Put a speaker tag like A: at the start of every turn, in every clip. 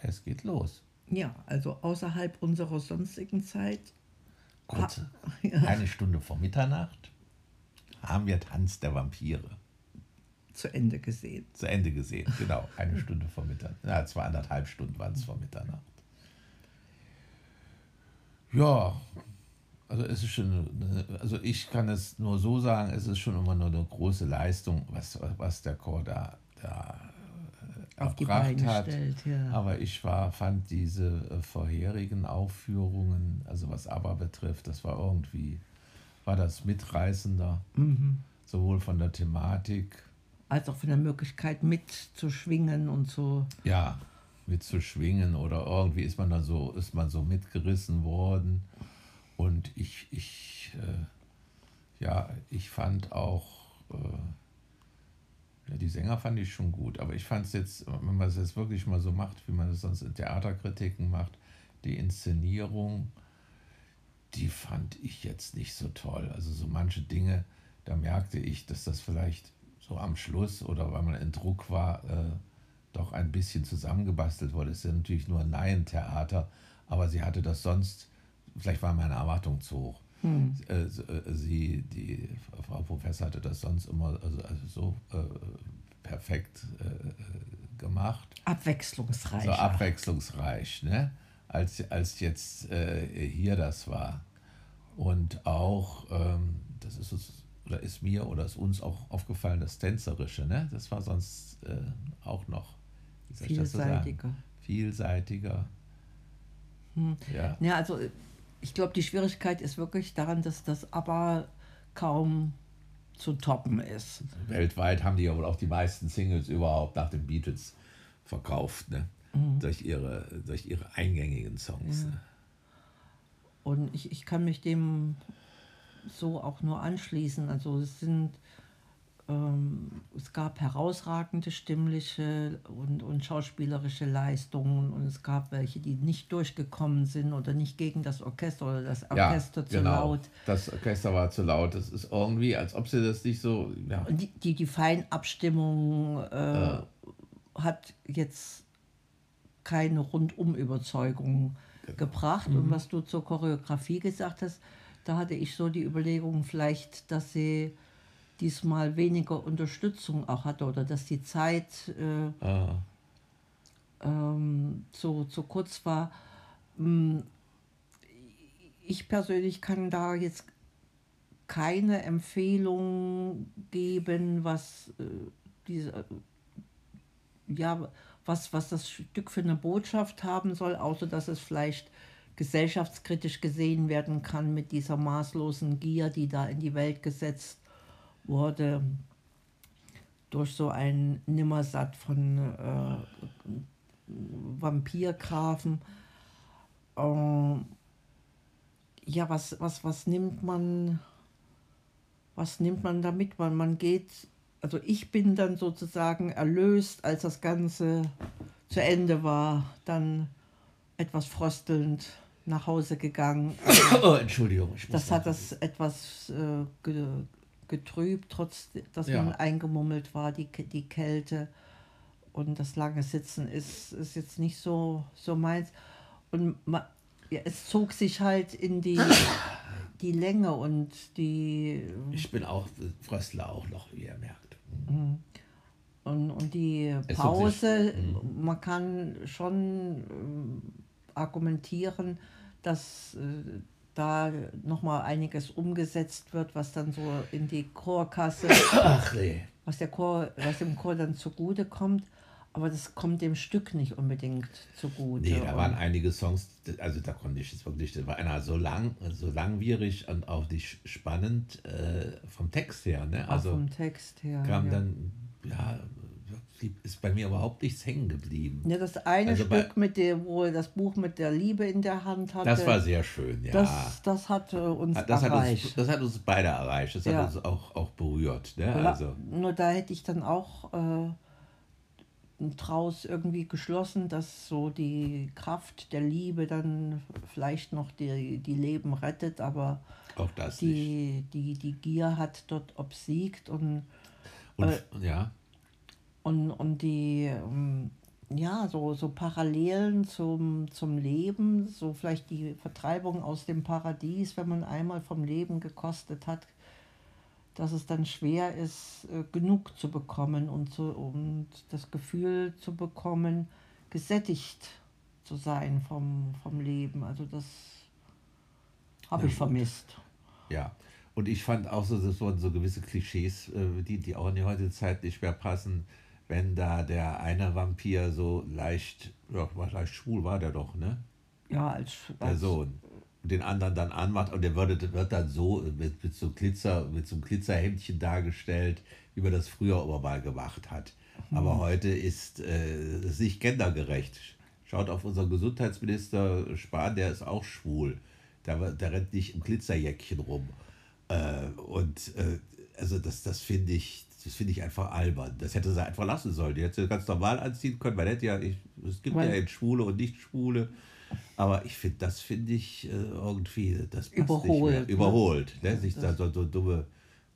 A: Es geht los.
B: Ja, also außerhalb unserer sonstigen Zeit.
A: Kurze, ja. eine Stunde vor Mitternacht haben wir Tanz der Vampire.
B: Zu Ende gesehen.
A: Zu Ende gesehen, genau. Eine Stunde vor Mitternacht. Ja, zwei, anderthalb Stunden waren es vor Mitternacht. Ja, also es ist schon, also ich kann es nur so sagen, es ist schon immer nur eine große Leistung, was, was der Chor da, da erbracht hat. Stellt, ja. Aber ich war, fand diese äh, vorherigen Aufführungen, also was ABBA betrifft, das war irgendwie, war das mitreißender, mhm. sowohl von der Thematik
B: als auch von der Möglichkeit mitzuschwingen und so.
A: Ja, mitzuschwingen oder irgendwie ist man da so, ist man so mitgerissen worden. Und ich, ich, äh, ja, ich fand auch, äh, ja, die Sänger fand ich schon gut, aber ich fand es jetzt, wenn man es jetzt wirklich mal so macht, wie man es sonst in Theaterkritiken macht, die Inszenierung, die fand ich jetzt nicht so toll. Also so manche Dinge, da merkte ich, dass das vielleicht so am Schluss oder weil man in Druck war, äh, doch ein bisschen zusammengebastelt wurde. Es ist ja natürlich nur ein Laientheater, aber sie hatte das sonst vielleicht war meine Erwartung zu hoch. Hm. Äh, äh, sie, die Frau Professor hatte das sonst immer also, also so äh, perfekt äh, gemacht.
B: Abwechslungsreich.
A: So abwechslungsreich, ne? als, als jetzt äh, hier das war. Und auch, ähm, das ist es, oder ist mir oder ist uns auch aufgefallen, das Tänzerische, ne? das war sonst äh, auch noch
B: vielseitiger.
A: Vielseitiger.
B: Hm. Ja. ja, also ich glaube, die Schwierigkeit ist wirklich daran, dass das aber kaum zu toppen ist.
A: Weltweit haben die ja wohl auch die meisten Singles überhaupt nach den Beatles verkauft, ne? Mhm. durch, ihre, durch ihre eingängigen Songs. Ja. Ne?
B: Und ich, ich kann mich dem so auch nur anschließen. Also es sind es gab herausragende stimmliche und, und schauspielerische Leistungen und es gab welche, die nicht durchgekommen sind oder nicht gegen das Orchester oder das Orchester
A: ja, zu genau. laut. Das Orchester war zu laut. Das ist irgendwie, als ob sie das nicht so.
B: Ja. Die, die, die Feinabstimmung äh, äh. hat jetzt keine Rundum-Überzeugung genau. gebracht. Mhm. Und was du zur Choreografie gesagt hast, da hatte ich so die Überlegung, vielleicht, dass sie diesmal weniger Unterstützung auch hatte oder dass die Zeit äh, ah. ähm, so, so kurz war. Hm, ich persönlich kann da jetzt keine Empfehlung geben, was äh, diese, ja, was, was das Stück für eine Botschaft haben soll, außer dass es vielleicht gesellschaftskritisch gesehen werden kann mit dieser maßlosen Gier, die da in die Welt gesetzt wurde durch so ein Nimmersatt von äh, Vampirgrafen. Äh, ja, was, was, was nimmt man, was nimmt man damit? Man, man geht, also ich bin dann sozusagen erlöst, als das Ganze zu Ende war, dann etwas fröstelnd nach Hause gegangen.
A: oh, Entschuldigung.
B: das hat das etwas äh, getrübt, trotz dass ja. man eingemummelt war, die, die Kälte. Und das lange Sitzen ist, ist jetzt nicht so, so meins. Und man, ja, es zog sich halt in die, die Länge und die.
A: Ich bin auch Fröstler auch noch, wie ihr merkt.
B: Mhm. Und, und die Pause, mhm. man kann schon äh, argumentieren, dass äh, da nochmal einiges umgesetzt wird, was dann so in die Chorkasse, Ach, nee. was, der Chor, was dem Chor dann zugute kommt. Aber das kommt dem Stück nicht unbedingt zugute.
A: Nee, da waren einige Songs, also da konnte ich es wirklich, das war einer so lang, so langwierig und auch nicht spannend äh, vom Text her. Ne? Also
B: vom Text her.
A: Kam ja. dann, ja, ist bei mir überhaupt nichts hängen geblieben.
B: Ja, das eine also Stück, bei, mit der, wo er das Buch mit der Liebe in der Hand hatte.
A: Das war sehr schön, ja.
B: Das, das hat uns
A: das erreicht. Hat uns, das hat uns beide erreicht. Das ja. hat uns auch, auch berührt. Ne? Also.
B: Nur da hätte ich dann auch äh, draus irgendwie geschlossen, dass so die Kraft der Liebe dann vielleicht noch die, die Leben rettet, aber
A: auch das
B: die, die, die Gier hat dort obsiegt und,
A: und äh, ja
B: und, und die, ähm, ja, so, so Parallelen zum, zum Leben, so vielleicht die Vertreibung aus dem Paradies, wenn man einmal vom Leben gekostet hat, dass es dann schwer ist, äh, genug zu bekommen und, zu, und das Gefühl zu bekommen, gesättigt zu sein vom, vom Leben. Also das habe ich vermisst.
A: Ja, und ich fand auch so, das wurden so gewisse Klischees, äh, die, die auch in die heutige Zeit nicht mehr passen wenn da der eine Vampir so leicht, ja, war leicht schwul war der doch, ne?
B: Ja, als,
A: der Sohn. Und den anderen dann anmacht und der wird, wird dann so mit, mit, so Glitzer, mit so einem Glitzerhemdchen dargestellt, wie man das früher aber mal gemacht hat. Mhm. Aber heute ist äh, es nicht gendergerecht. Schaut auf unseren Gesundheitsminister Spahn, der ist auch schwul. Der, der rennt nicht im Glitzerjäckchen rum. Äh, und äh, also das, das finde ich, das finde ich einfach albern. Das hätte sie einfach lassen sollen. Die hätte sie ganz normal anziehen können. Man hätte ja, ich, es gibt Weil, ja jetzt Schwule und Nicht-Schwule. Aber ich finde, das finde ich äh, irgendwie, das passt überholt. Nicht mehr. Überholt. Ne? ne? Sich da so, so, dumme,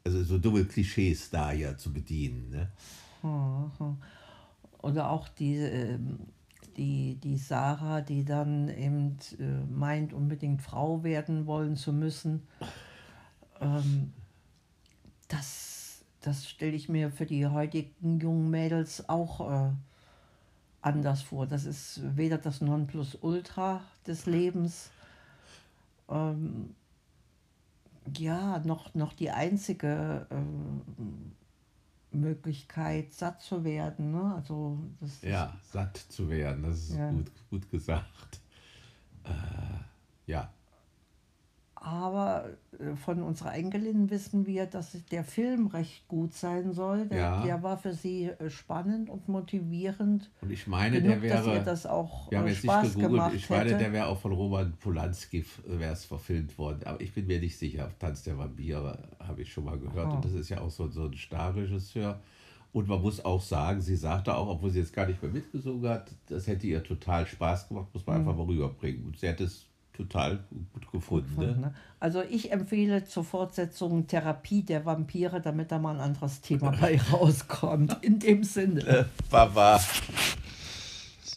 A: also so dumme Klischees da ja zu bedienen. Ne?
B: Oder auch die, ähm, die, die Sarah, die dann eben äh, meint, unbedingt Frau werden wollen zu müssen. Ähm, das das stelle ich mir für die heutigen jungen Mädels auch äh, anders vor. Das ist weder das Nonplusultra des Lebens, ähm, ja, noch, noch die einzige äh, Möglichkeit, satt zu werden. Ne? Also das,
A: ja, satt zu werden, das ist ja. gut, gut gesagt. Äh, ja,
B: aber äh, von unserer Enkelin wissen wir, dass der Film recht gut sein soll. Der, ja. der war für sie äh, spannend und motivierend.
A: Und ich meine, genug, der wäre.
B: Dass ihr das auch
A: wir haben äh, Spaß jetzt nicht gegoogelt. Ich meine, der wäre auch von Roman Polanski wäre es verfilmt worden. Aber ich bin mir nicht sicher. Tanz der Vampire habe ich schon mal gehört. Aha. Und das ist ja auch so, so ein Starregisseur. Und man muss auch sagen, sie sagte auch, obwohl sie jetzt gar nicht mehr mitgesungen hat, das hätte ihr total Spaß gemacht, muss man mhm. einfach mal rüberbringen. Und sie hat es total gut gefunden. Gut gefunden ne? ne?
B: Also ich empfehle zur Fortsetzung Therapie der Vampire, damit da mal ein anderes Thema bei rauskommt. In dem Sinne.
A: Baba.